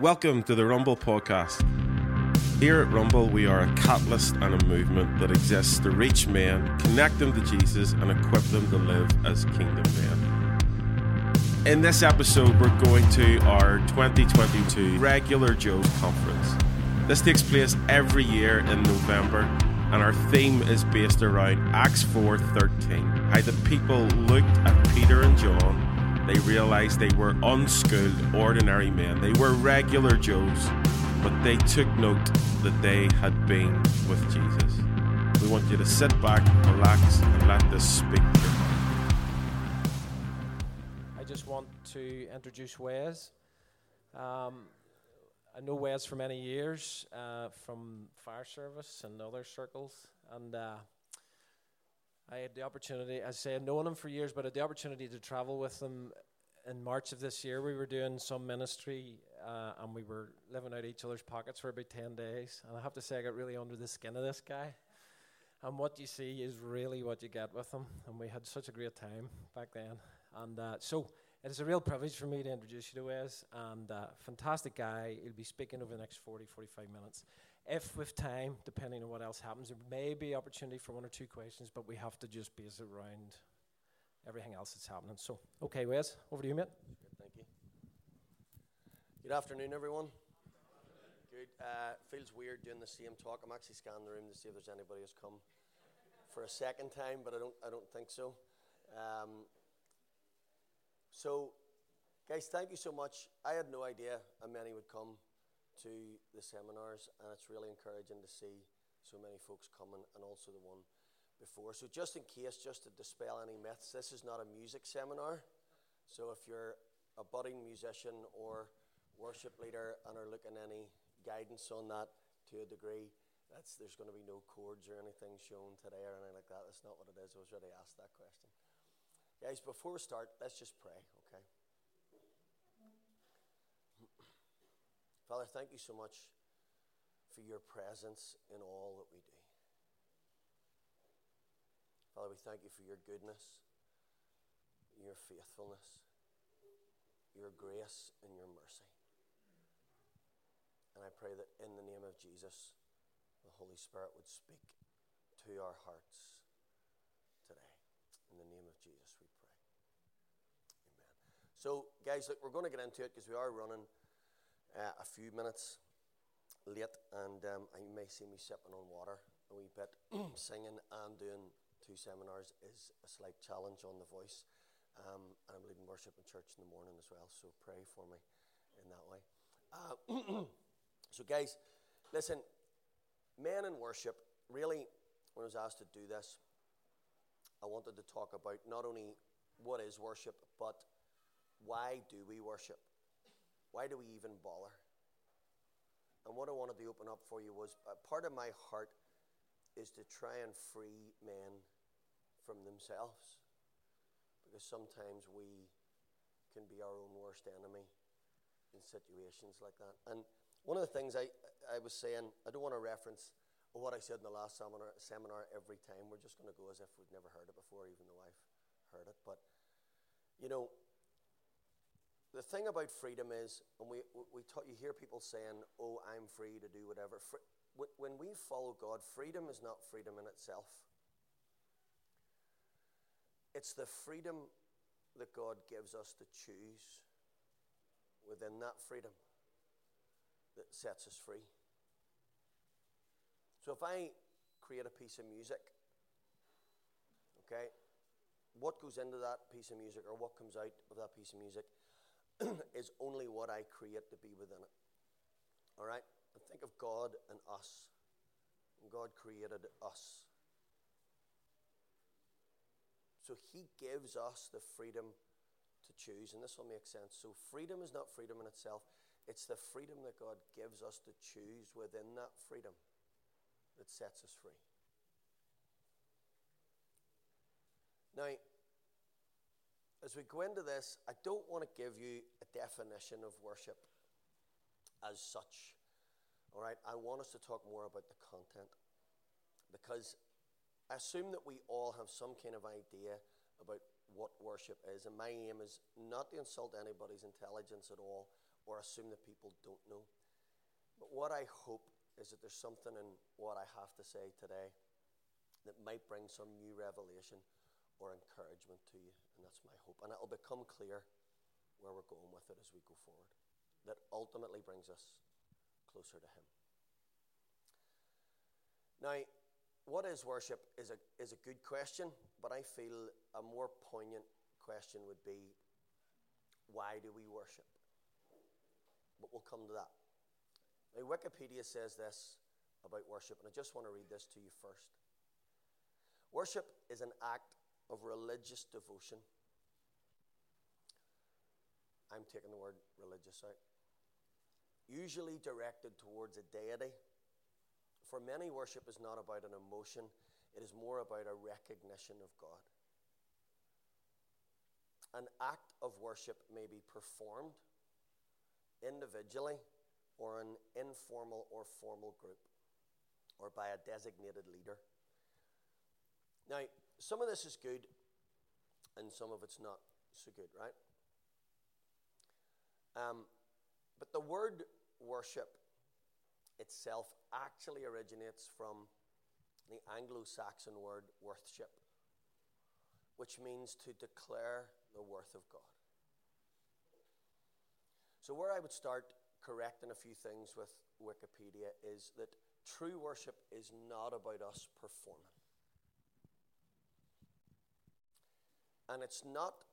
Welcome to the Rumble Podcast. Here at Rumble, we are a catalyst and a movement that exists to reach men, connect them to Jesus, and equip them to live as kingdom men. In this episode, we're going to our 2022 Regular Joe's Conference. This takes place every year in November, and our theme is based around Acts 4:13. How the people looked at Peter and John they realized they were unskilled, ordinary men. They were regular Joes, but they took note that they had been with Jesus. We want you to sit back, relax, and let this speak to you. I just want to introduce Wes. Um, I know Wes for many years uh, from fire service and other circles, and uh, I had the opportunity, as I say, I've known him for years, but I had the opportunity to travel with him in March of this year. We were doing some ministry uh, and we were living out each other's pockets for about 10 days. And I have to say, I got really under the skin of this guy. And what you see is really what you get with him. And we had such a great time back then. And uh, so it is a real privilege for me to introduce you to Wes. And uh, fantastic guy. He'll be speaking over the next 40, 45 minutes if with time, depending on what else happens, there may be opportunity for one or two questions, but we have to just base it around everything else that's happening. So, okay, Wes, over to you, mate. Thank you. Good afternoon, everyone. Good. Uh, feels weird doing the same talk. I'm actually scanning the room to see if there's anybody who's come for a second time, but I don't. I don't think so. Um, so, guys, thank you so much. I had no idea how many would come to the seminars, and it's really encouraging to see so many folks coming, and also the one before. So, just in case, just to dispel any myths, this is not a music seminar. So, if you're a budding musician or worship leader and are looking any guidance on that to a degree, that's, there's going to be no chords or anything shown today or anything like that. That's not what it is. I was already asked that question. Guys, before we start, let's just pray, okay? Father, thank you so much for your presence in all that we do. Father, we thank you for your goodness, your faithfulness, your grace, and your mercy. And I pray that in the name of Jesus, the Holy Spirit would speak to our hearts today. In the name of Jesus, we pray. Amen. So, guys, look, we're going to get into it because we are running uh, a few minutes late, and um, you may see me sipping on water a wee bit. Singing and doing two seminars is a slight challenge on the voice. Um, and I'm leading worship in church in the morning as well, so pray for me in that way. Uh, so, guys, listen, men in worship, really, when I was asked to do this, I wanted to talk about not only what is worship, but why do we worship? Why do we even bother? And what I wanted to open up for you was uh, part of my heart is to try and free men from themselves. Because sometimes we can be our own worst enemy in situations like that. And one of the things I, I was saying, I don't want to reference what I said in the last seminar, seminar every time. We're just going to go as if we've never heard it before, even though I've heard it. But, you know, the thing about freedom is, and we, we talk, you hear people saying, oh, I'm free to do whatever. when we follow God, freedom is not freedom in itself. It's the freedom that God gives us to choose within that freedom that sets us free. So if I create a piece of music, okay, what goes into that piece of music or what comes out of that piece of music is only what I create to be within it. All right? And think of God and us. And God created us. So He gives us the freedom to choose, and this will make sense. So, freedom is not freedom in itself, it's the freedom that God gives us to choose within that freedom that sets us free. Now, as we go into this, I don't want to give you a definition of worship as such. All right, I want us to talk more about the content because I assume that we all have some kind of idea about what worship is, and my aim is not to insult anybody's intelligence at all or assume that people don't know. But what I hope is that there's something in what I have to say today that might bring some new revelation or encouragement to you. And that's my hope. And it'll become clear where we're going with it as we go forward. That ultimately brings us closer to Him. Now, what is worship is a, is a good question, but I feel a more poignant question would be why do we worship? But we'll come to that. Now, Wikipedia says this about worship, and I just want to read this to you first. Worship is an act of religious devotion. I'm taking the word religious out. Usually directed towards a deity for many, worship is not about an emotion, it is more about a recognition of God. An act of worship may be performed individually or an informal or formal group or by a designated leader. Now, some of this is good and some of it's not so good, right? Um, but the word worship itself actually originates from the Anglo Saxon word worthship, which means to declare the worth of God. So, where I would start correcting a few things with Wikipedia is that true worship is not about us performing. And it's not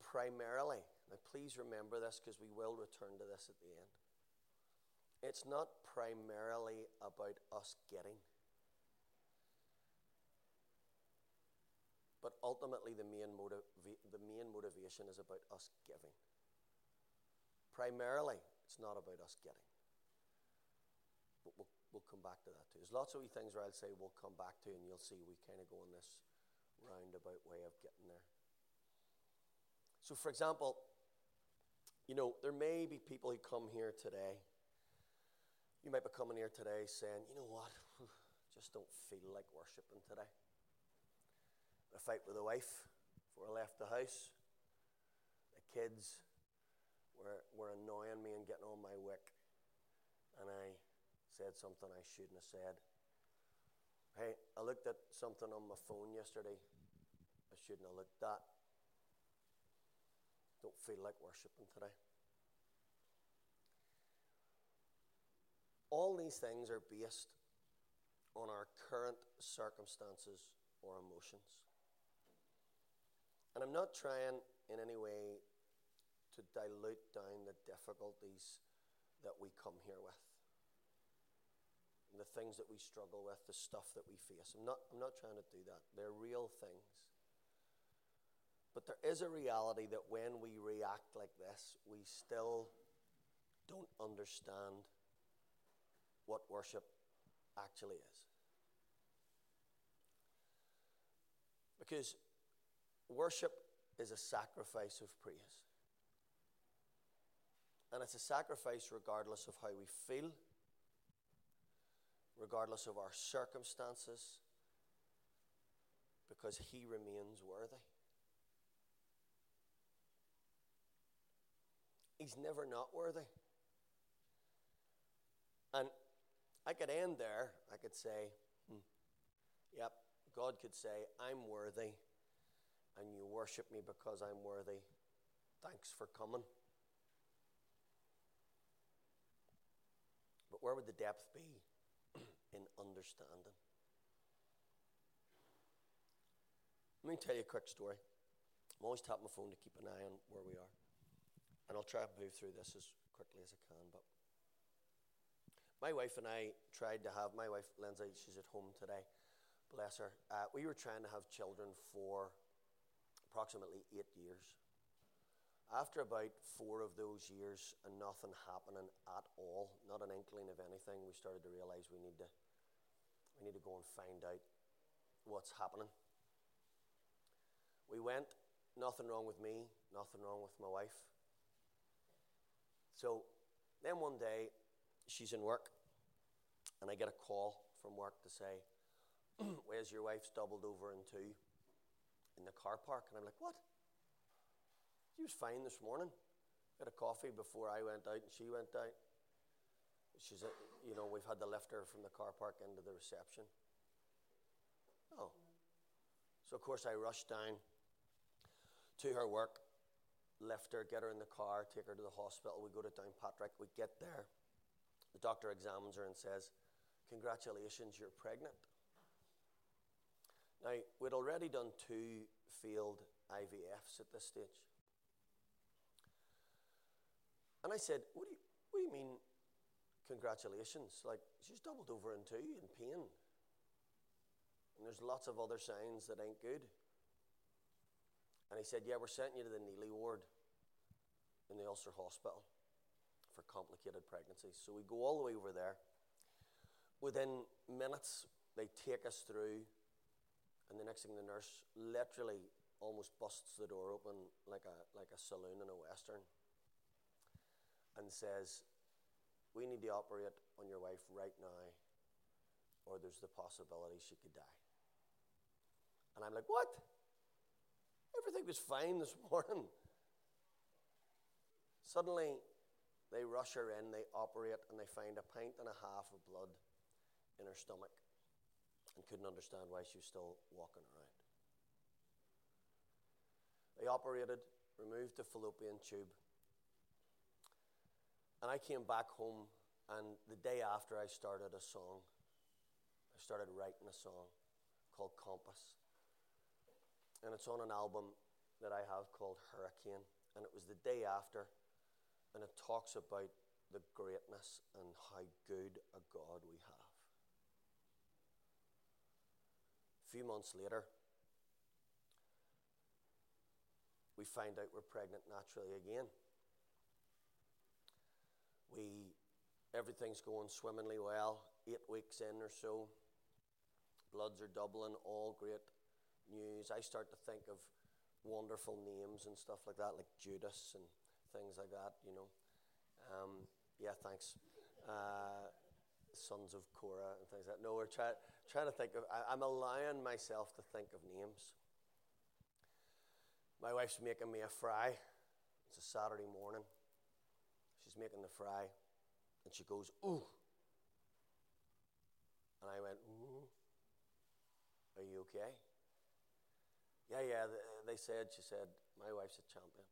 primarily, now please remember this because we will return to this at the end. It's not primarily about us getting, but ultimately the main, motiv- the main motivation is about us giving. Primarily, it's not about us getting. But we'll, we'll come back to that too. There's lots of wee things where I'll say we'll come back to, and you'll see we kind of go in this roundabout way of getting there. So, for example, you know, there may be people who come here today you might be coming here today saying, you know what, just don't feel like worshiping today. I fight with the wife before I left the house. The kids were, were annoying me and getting on my wick. And I said something I shouldn't have said. Hey, I looked at something on my phone yesterday. I shouldn't have looked at. Don't feel like worshiping today. All these things are based on our current circumstances or emotions. And I'm not trying in any way to dilute down the difficulties that we come here with. The things that we struggle with, the stuff that we face. I'm not, I'm not trying to do that. They're real things. But there is a reality that when we react like this, we still don't understand what worship actually is. Because worship is a sacrifice of praise. And it's a sacrifice regardless of how we feel, regardless of our circumstances, because He remains worthy. He's never not worthy. And I could end there. I could say, hmm, yep, God could say, I'm worthy, and you worship me because I'm worthy. Thanks for coming. But where would the depth be in understanding? Let me tell you a quick story. I'm always tapping my phone to keep an eye on where we are. And I'll try and move through this as quickly as I can. But my wife and I tried to have, my wife Lindsay, she's at home today, bless her. Uh, we were trying to have children for approximately eight years. After about four of those years and nothing happening at all, not an inkling of anything, we started to realize we need to, we need to go and find out what's happening. We went, nothing wrong with me, nothing wrong with my wife. So then one day, she's in work, and I get a call from work to say, Where's your wife's doubled over in two in the car park? And I'm like, What? She was fine this morning. had a coffee before I went out and she went out. She's, a, you know, we've had to lift her from the car park into the reception. Oh. So, of course, I rushed down to her work, lift her, get her in the car, take her to the hospital. We go to Downpatrick. We get there. The doctor examines her and says, Congratulations, you're pregnant. Now, we'd already done two failed IVFs at this stage. And I said, What do you, what do you mean, congratulations? Like, she's doubled over in two in pain. And there's lots of other signs that ain't good. And he said, Yeah, we're sending you to the Neely ward in the Ulster Hospital for complicated pregnancies. So we go all the way over there. Within minutes, they take us through, and the next thing, the nurse literally almost busts the door open like a, like a saloon in a Western and says, We need to operate on your wife right now, or there's the possibility she could die. And I'm like, What? Everything was fine this morning. Suddenly, they rush her in, they operate, and they find a pint and a half of blood in her stomach and couldn't understand why she was still walking around. They operated, removed the fallopian tube. And I came back home, and the day after, I started a song. I started writing a song called Compass. And it's on an album that I have called Hurricane. And it was the day after, and it talks about the greatness and how good a God we have. A few months later, we find out we're pregnant naturally again. We, everything's going swimmingly well, eight weeks in or so. Bloods are doubling, all great news. I start to think of wonderful names and stuff like that, like Judas and things like that, you know. Um, yeah, thanks. Uh, sons of Korah and things like that. No, we're try, trying to think of, I, I'm allowing myself to think of names. My wife's making me a fry. It's a Saturday morning. She's making the fry, and she goes, Ooh. And I went, Ooh. Are you okay? Yeah, yeah. They said, she said, my wife's a champion.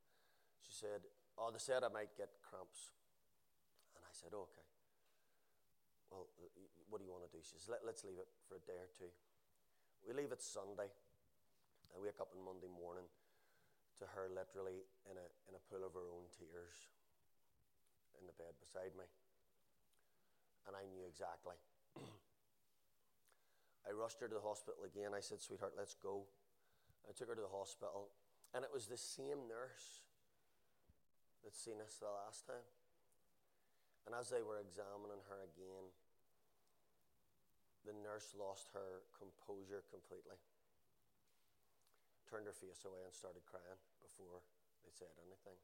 She said, Oh, they said I might get cramps. And I said, Okay. Well, uh, what do you want to do? She says, Let, Let's leave it for a day or two. We leave it Sunday. I wake up on Monday morning to her literally in a, in a pool of her own tears in the bed beside me. And I knew exactly. I rushed her to the hospital again. I said, Sweetheart, let's go. I took her to the hospital, and it was the same nurse that seen us the last time. And as they were examining her again, the nurse lost her composure completely turned her face away and started crying before they said anything.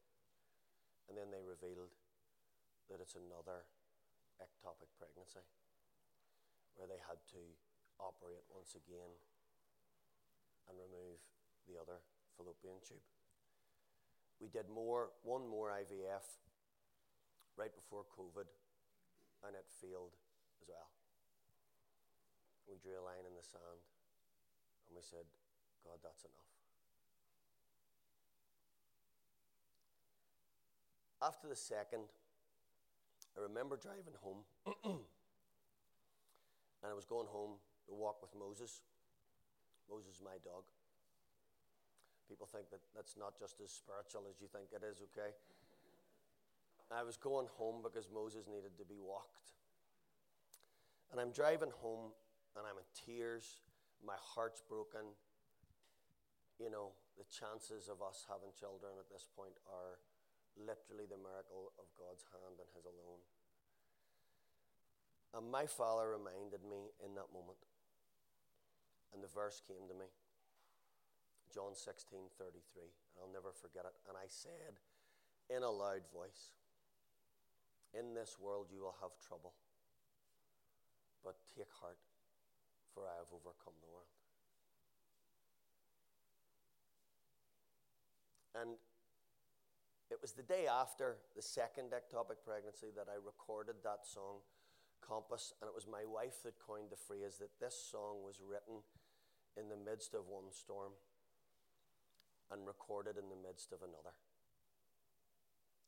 And then they revealed that it's another ectopic pregnancy where they had to operate once again and remove the other fallopian tube. We did more, one more IVF right before COVID, and it failed as well. We drew a line in the sand and we said, God, that's enough. After the second, I remember driving home, and I was going home to walk with Moses. Moses is my dog. People think that that's not just as spiritual as you think it is, okay? I was going home because Moses needed to be walked. And I'm driving home, and I'm in tears. My heart's broken. You know, the chances of us having children at this point are literally the miracle of God's hand and His alone. And my father reminded me in that moment, and the verse came to me John 16 33, and I'll never forget it. And I said in a loud voice, In this world you will have trouble, but take heart, for I have overcome the world. And It was the day after the second ectopic pregnancy that I recorded that song, Compass, and it was my wife that coined the phrase that this song was written in the midst of one storm and recorded in the midst of another.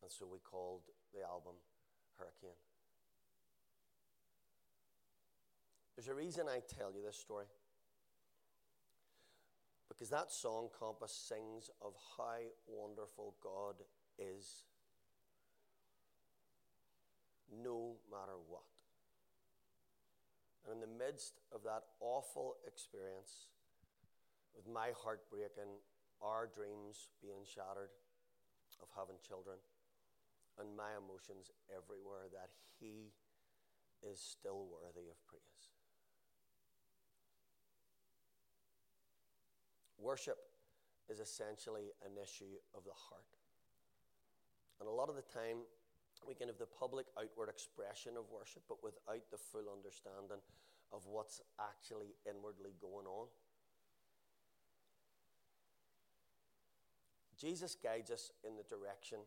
And so we called the album Hurricane. There's a reason I tell you this story. Because that song, Compass, sings of how wonderful God is, no matter what. And in the midst of that awful experience, with my heart breaking, our dreams being shattered of having children, and my emotions everywhere, that He is still worthy of praise. Worship is essentially an issue of the heart. And a lot of the time, we can have the public outward expression of worship, but without the full understanding of what's actually inwardly going on. Jesus guides us in the direction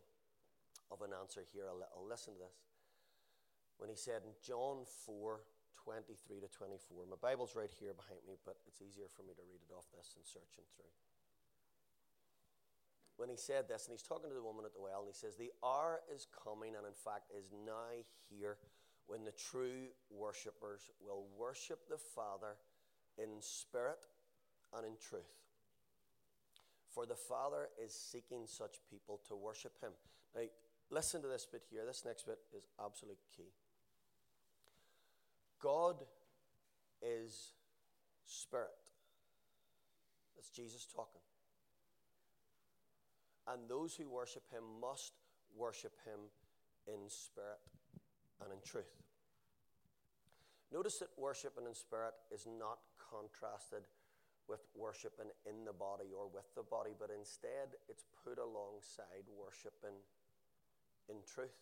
of an answer here a little. Listen to this. When he said in John 4 23 to 24, my Bible's right here behind me, but it's easier for me to read it off this and searching through. When he said this, and he's talking to the woman at the well, and he says, The hour is coming, and in fact is now here, when the true worshippers will worship the Father in spirit and in truth. For the Father is seeking such people to worship him. Now, listen to this bit here. This next bit is absolute key. God is spirit. That's Jesus talking. And those who worship him must worship him in spirit and in truth. Notice that worshiping in spirit is not contrasted with worshiping in the body or with the body, but instead it's put alongside worshiping in truth.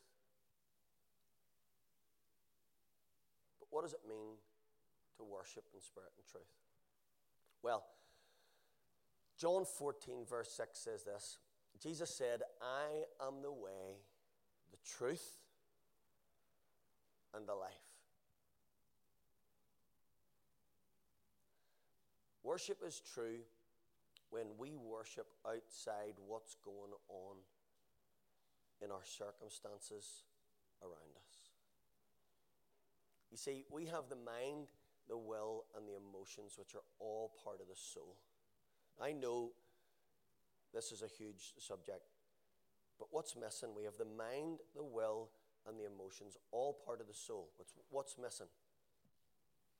But what does it mean to worship in spirit and truth? Well, John 14, verse 6 says this Jesus said, I am the way, the truth, and the life. Worship is true when we worship outside what's going on in our circumstances around us. You see, we have the mind, the will, and the emotions, which are all part of the soul. I know this is a huge subject, but what's missing? We have the mind, the will, and the emotions, all part of the soul. What's, what's missing?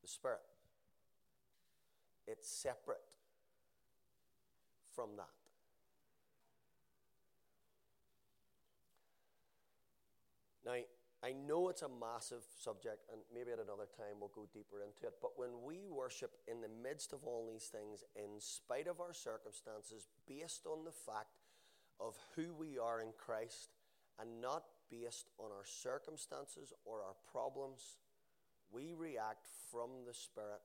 The spirit. It's separate from that. Now, I know it's a massive subject, and maybe at another time we'll go deeper into it. But when we worship in the midst of all these things, in spite of our circumstances, based on the fact of who we are in Christ, and not based on our circumstances or our problems, we react from the Spirit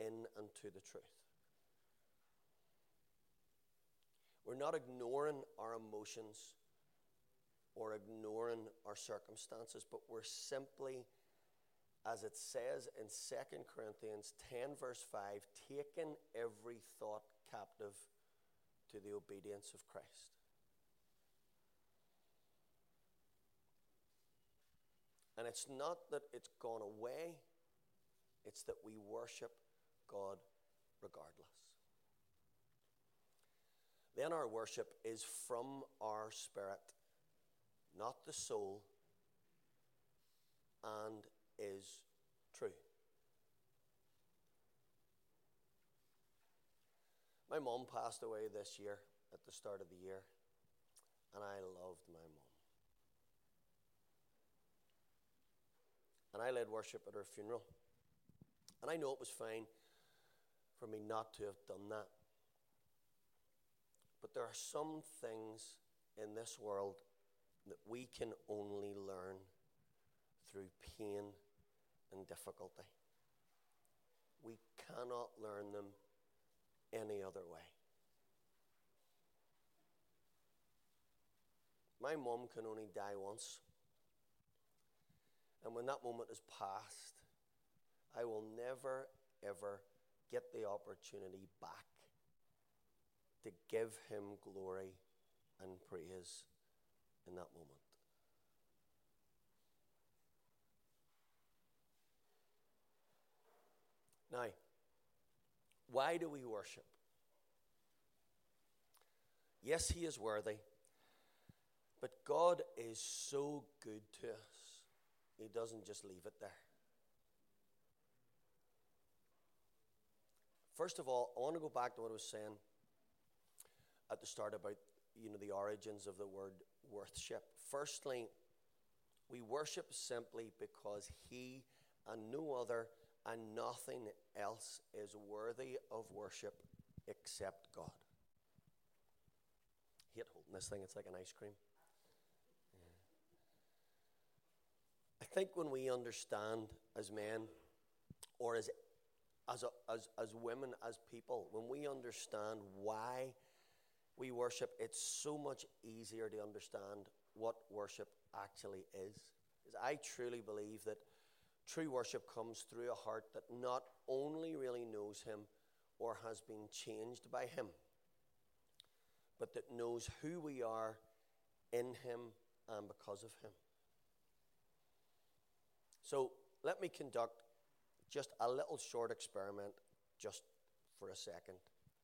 in and to the truth. We're not ignoring our emotions or ignoring our circumstances, but we're simply, as it says in 2 Corinthians 10, verse 5, taking every thought captive to the obedience of Christ. And it's not that it's gone away, it's that we worship God regardless. Then our worship is from our spirit, not the soul, and is true. My mom passed away this year at the start of the year, and I loved my mom. And I led worship at her funeral. And I know it was fine for me not to have done that. But there are some things in this world that we can only learn through pain and difficulty. We cannot learn them any other way. My mum can only die once. And when that moment is past, I will never, ever get the opportunity back to give him glory and praise in that moment. Now, why do we worship? Yes, He is worthy, but God is so good to us, He doesn't just leave it there. First of all, I want to go back to what I was saying at the start about you know the origins of the word worship. Firstly, we worship simply because He and no other and nothing else is worthy of worship except God. I hate holding this thing, it's like an ice cream. I think when we understand as men or as, as, a, as, as women, as people, when we understand why we worship, it's so much easier to understand what worship actually is. Because I truly believe that True worship comes through a heart that not only really knows Him or has been changed by Him, but that knows who we are in Him and because of Him. So let me conduct just a little short experiment just for a second.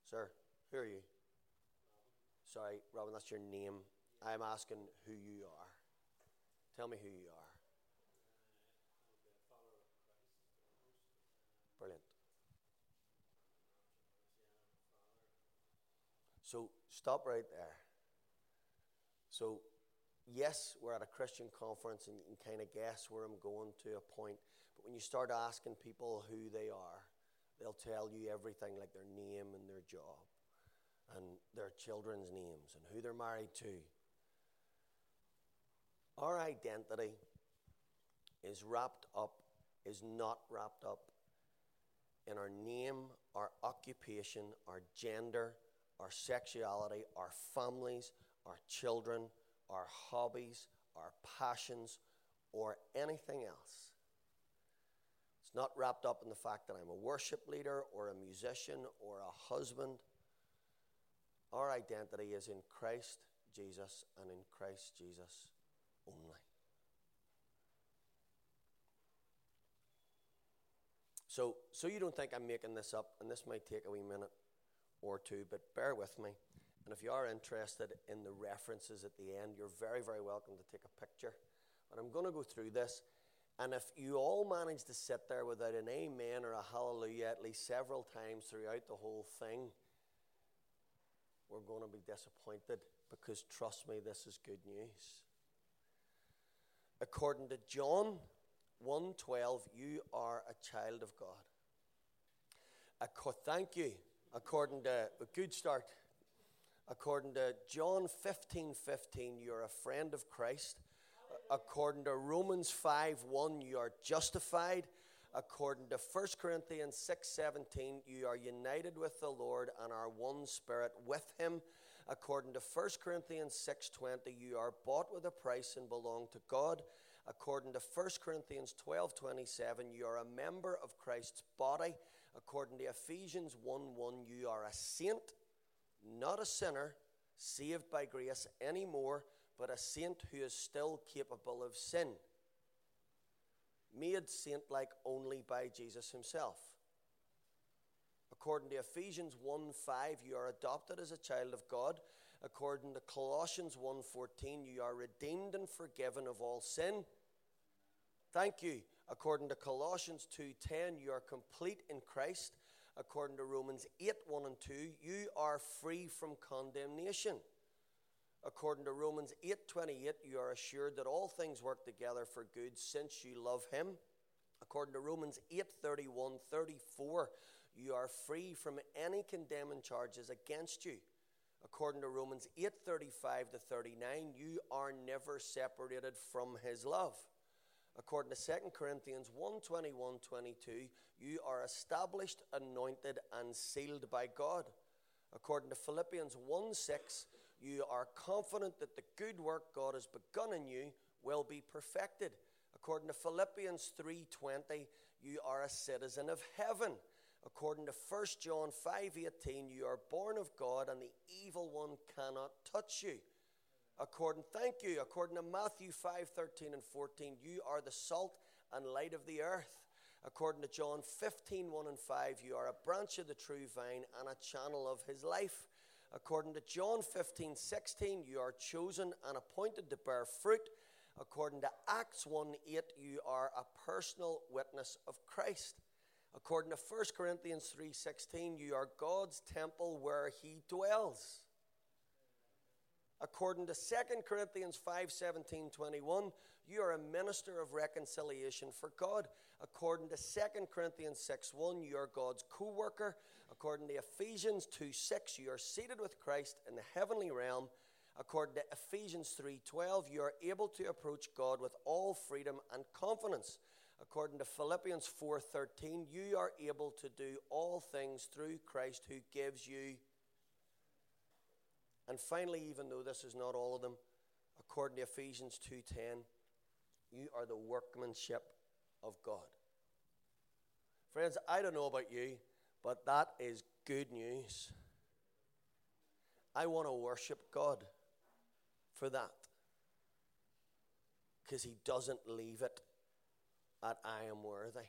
Sir, who are you? Sorry, Robin, that's your name. I'm asking who you are. Tell me who you are. Brilliant. So stop right there. So, yes, we're at a Christian conference and you can kind of guess where I'm going to a point. When you start asking people who they are, they'll tell you everything like their name and their job and their children's names and who they're married to. Our identity is wrapped up, is not wrapped up in our name, our occupation, our gender, our sexuality, our families, our children, our hobbies, our passions, or anything else. Not wrapped up in the fact that I'm a worship leader or a musician or a husband. Our identity is in Christ Jesus and in Christ Jesus only. So, so you don't think I'm making this up, and this might take a wee minute or two, but bear with me. And if you are interested in the references at the end, you're very, very welcome to take a picture. But I'm going to go through this. And if you all manage to sit there without an amen or a hallelujah at least several times throughout the whole thing, we're going to be disappointed because trust me, this is good news. According to John 1:12, you are a child of God. thank you. According to a good start. According to John 15, 15, you're a friend of Christ. According to Romans 5, 1, you are justified. According to 1 Corinthians 6, 17, you are united with the Lord and are one spirit with him. According to 1 Corinthians 6:20, you are bought with a price and belong to God according to 1 Corinthians 12 27, you are a member of Christ's body. According to Ephesians 1 1, you are a saint, not a sinner, saved by grace anymore, but a saint who is still capable of sin. Made saint like only by Jesus himself. According to Ephesians 1 5, you are adopted as a child of God. According to Colossians 1:14, you are redeemed and forgiven of all sin. Thank you. According to Colossians 2:10, you are complete in Christ. According to Romans 8 1 and 2, you are free from condemnation. According to Romans 8:28, you are assured that all things work together for good since you love him. According to Romans 8:31, 34, you are free from any condemning charges against you. According to Romans 8:35 to 39, you are never separated from his love according to 2 Corinthians 1 21 22, you are established, anointed, and sealed by God. According to Philippians 1 6, you are confident that the good work God has begun in you will be perfected. According to Philippians 3:20, you are a citizen of heaven. According to 1 John 5:18, you are born of God and the evil one cannot touch you. According thank you, according to Matthew 5:13 and 14, you are the salt and light of the earth. According to John 15, 1 and 5, you are a branch of the true vine and a channel of his life. According to John 15, 16, you are chosen and appointed to bear fruit. According to Acts 1, 8, you are a personal witness of Christ. According to 1 Corinthians 3:16, you are God's temple where he dwells. According to 2 Corinthians 5 17, 21, you are a minister of reconciliation for God. According to 2 Corinthians 6 1, you are God's co worker. According to Ephesians 2 6, you are seated with Christ in the heavenly realm. According to Ephesians 3:12, you are able to approach God with all freedom and confidence. According to Philippians 4:13, you are able to do all things through Christ who gives you and finally, even though this is not all of them, according to Ephesians 2:10, you are the workmanship of God. Friends, I don't know about you, but that is good news. I want to worship God for that. Because he doesn't leave it at I am worthy.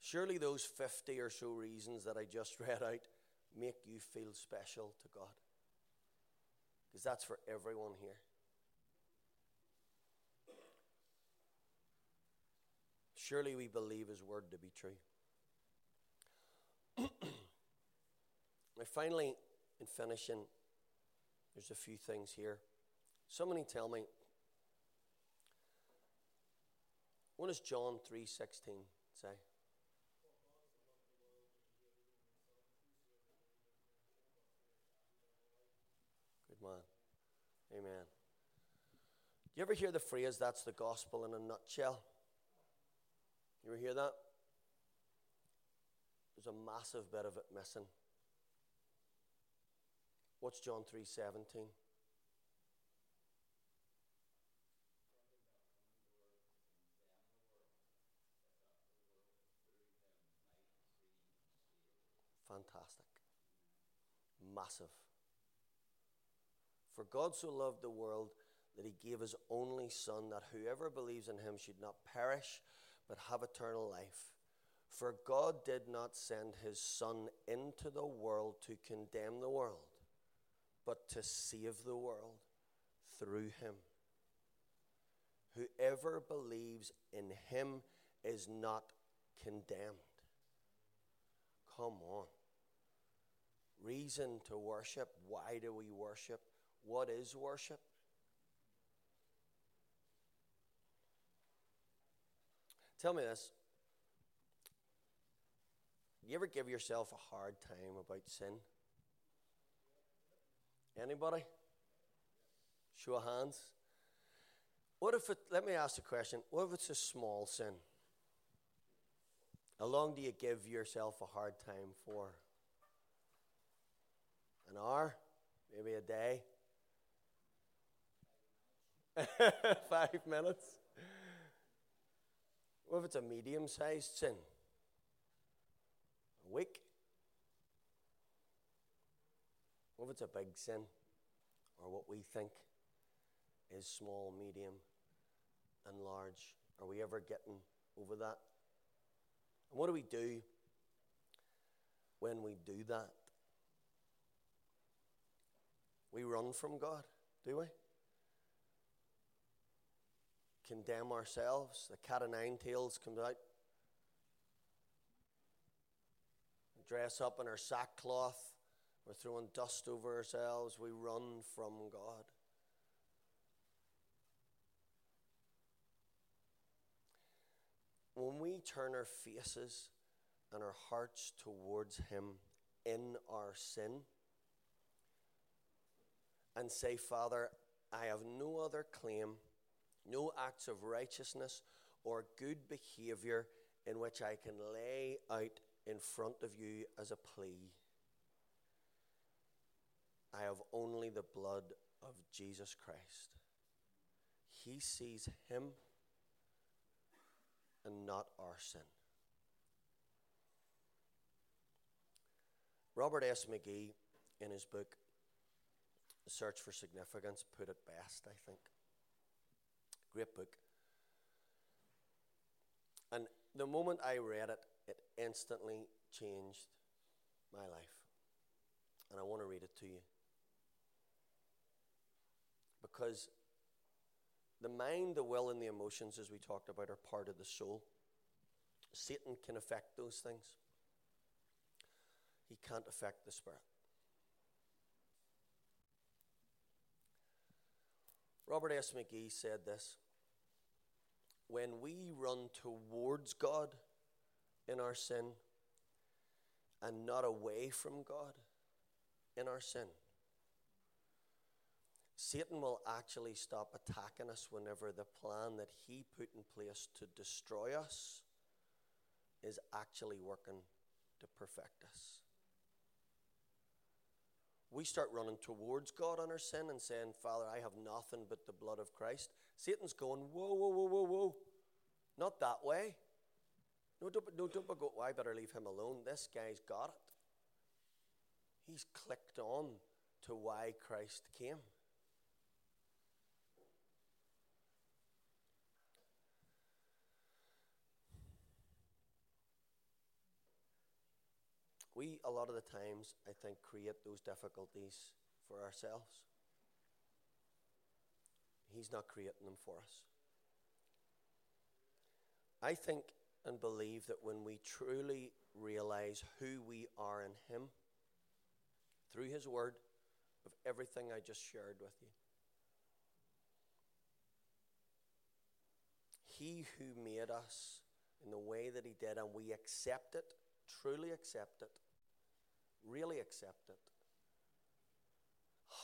Surely those 50 or so reasons that I just read out make you feel special to God. Because that's for everyone here. Surely we believe His word to be true. now, finally, in finishing, there's a few things here. Somebody tell me. What does John 3:16 say? Good man. Amen. Do you ever hear the phrase, that's the gospel in a nutshell? You ever hear that? There's a massive bit of it missing. What's John 3:17? Fantastic. Massive. For God so loved the world that he gave his only Son, that whoever believes in him should not perish, but have eternal life. For God did not send his Son into the world to condemn the world, but to save the world through him. Whoever believes in him is not condemned. Come on. Reason to worship. Why do we worship? What is worship? Tell me this. You ever give yourself a hard time about sin? Anybody? Show of hands. What if it, let me ask the question, what if it's a small sin? How long do you give yourself a hard time for? An hour? Maybe a day? Five minutes. What if it's a medium sized sin? A week? What if it's a big sin? Or what we think is small, medium, and large? Are we ever getting over that? And what do we do when we do that? We run from God, do we? Condemn ourselves. The cat o' nine tails comes out. Dress up in our sackcloth. We're throwing dust over ourselves. We run from God. When we turn our faces and our hearts towards Him in our sin and say, Father, I have no other claim no acts of righteousness or good behavior in which I can lay out in front of you as a plea. I have only the blood of Jesus Christ. He sees him and not our sin. Robert S. McGee, in his book Search for Significance, put it best, I think. Great book. And the moment I read it, it instantly changed my life. And I want to read it to you. Because the mind, the will, and the emotions, as we talked about, are part of the soul. Satan can affect those things, he can't affect the spirit. Robert S. McGee said this When we run towards God in our sin and not away from God in our sin, Satan will actually stop attacking us whenever the plan that he put in place to destroy us is actually working to perfect us. We start running towards God on our sin and saying, Father, I have nothing but the blood of Christ. Satan's going, Whoa, whoa, whoa, whoa, whoa. Not that way. No, don't, no, don't go, I better leave him alone. This guy's got it. He's clicked on to why Christ came. We, a lot of the times, I think, create those difficulties for ourselves. He's not creating them for us. I think and believe that when we truly realize who we are in Him, through His Word, of everything I just shared with you, He who made us in the way that He did, and we accept it, truly accept it, really accept it.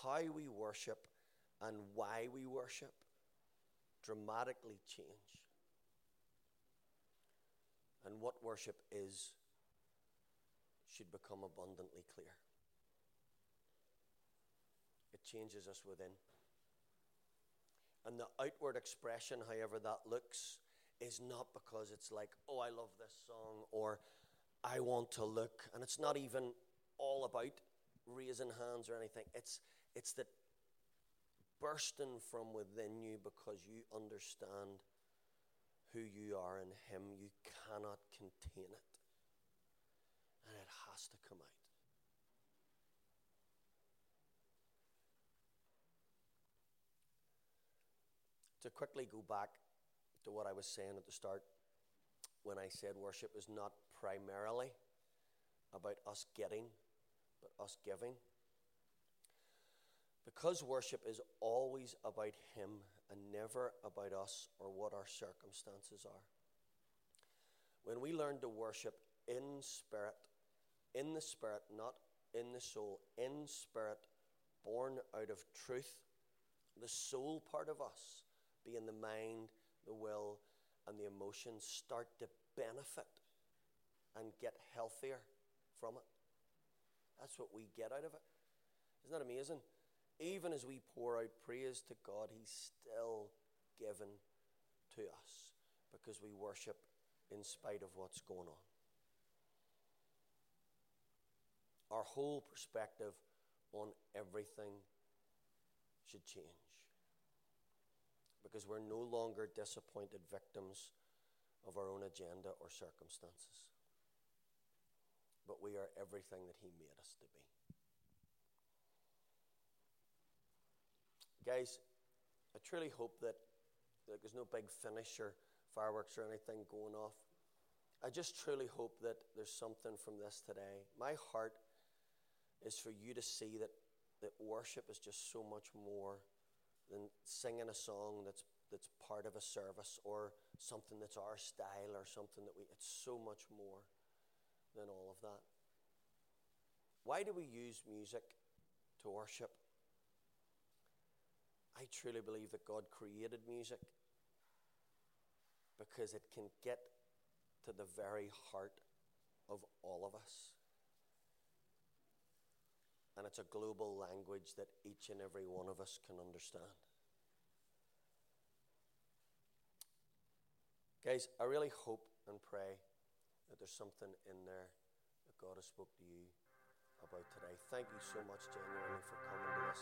How we worship and why we worship dramatically change. And what worship is should become abundantly clear. It changes us within. And the outward expression, however that looks, is not because it's like, oh, I love this song, or I want to look. And it's not even all about raising hands or anything. It's, it's that bursting from within you because you understand who you are in Him. You cannot contain it. And it has to come out. To quickly go back to what I was saying at the start when I said worship is not primarily about us getting but us giving. Because worship is always about Him and never about us or what our circumstances are. When we learn to worship in spirit, in the spirit, not in the soul, in spirit, born out of truth, the soul part of us, being the mind, the will, and the emotions, start to benefit and get healthier from it. That's what we get out of it. Isn't that amazing? Even as we pour out praise to God, He's still given to us because we worship in spite of what's going on. Our whole perspective on everything should change because we're no longer disappointed victims of our own agenda or circumstances but we are everything that He made us to be. Guys, I truly hope that like, there's no big finish or fireworks or anything going off. I just truly hope that there's something from this today. My heart is for you to see that, that worship is just so much more than singing a song that's, that's part of a service or something that's our style or something that we, it's so much more than all of that. Why do we use music to worship? I truly believe that God created music because it can get to the very heart of all of us. And it's a global language that each and every one of us can understand. Guys, I really hope and pray that there's something in there that God has spoke to you about today. Thank you so much, genuinely, for coming to us.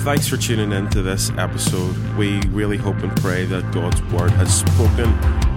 Thanks for tuning in to this episode. We really hope and pray that God's Word has spoken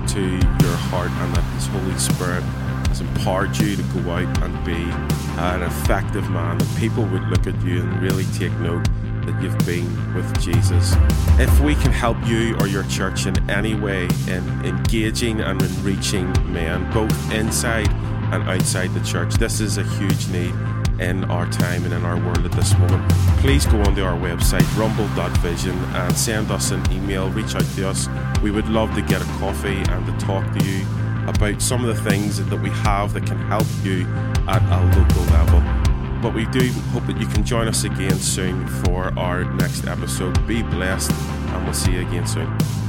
to your heart and that His Holy Spirit has empowered you to go out and be an effective man, that people would look at you and really take note that you've been with Jesus. If we can help you or your church in any way in engaging and in reaching men, both inside and outside the church, this is a huge need in our time and in our world at this moment, please go onto our website, rumble.vision, and send us an email, reach out to us. We would love to get a coffee and to talk to you about some of the things that we have that can help you at a local level. But we do hope that you can join us again soon for our next episode. Be blessed, and we'll see you again soon.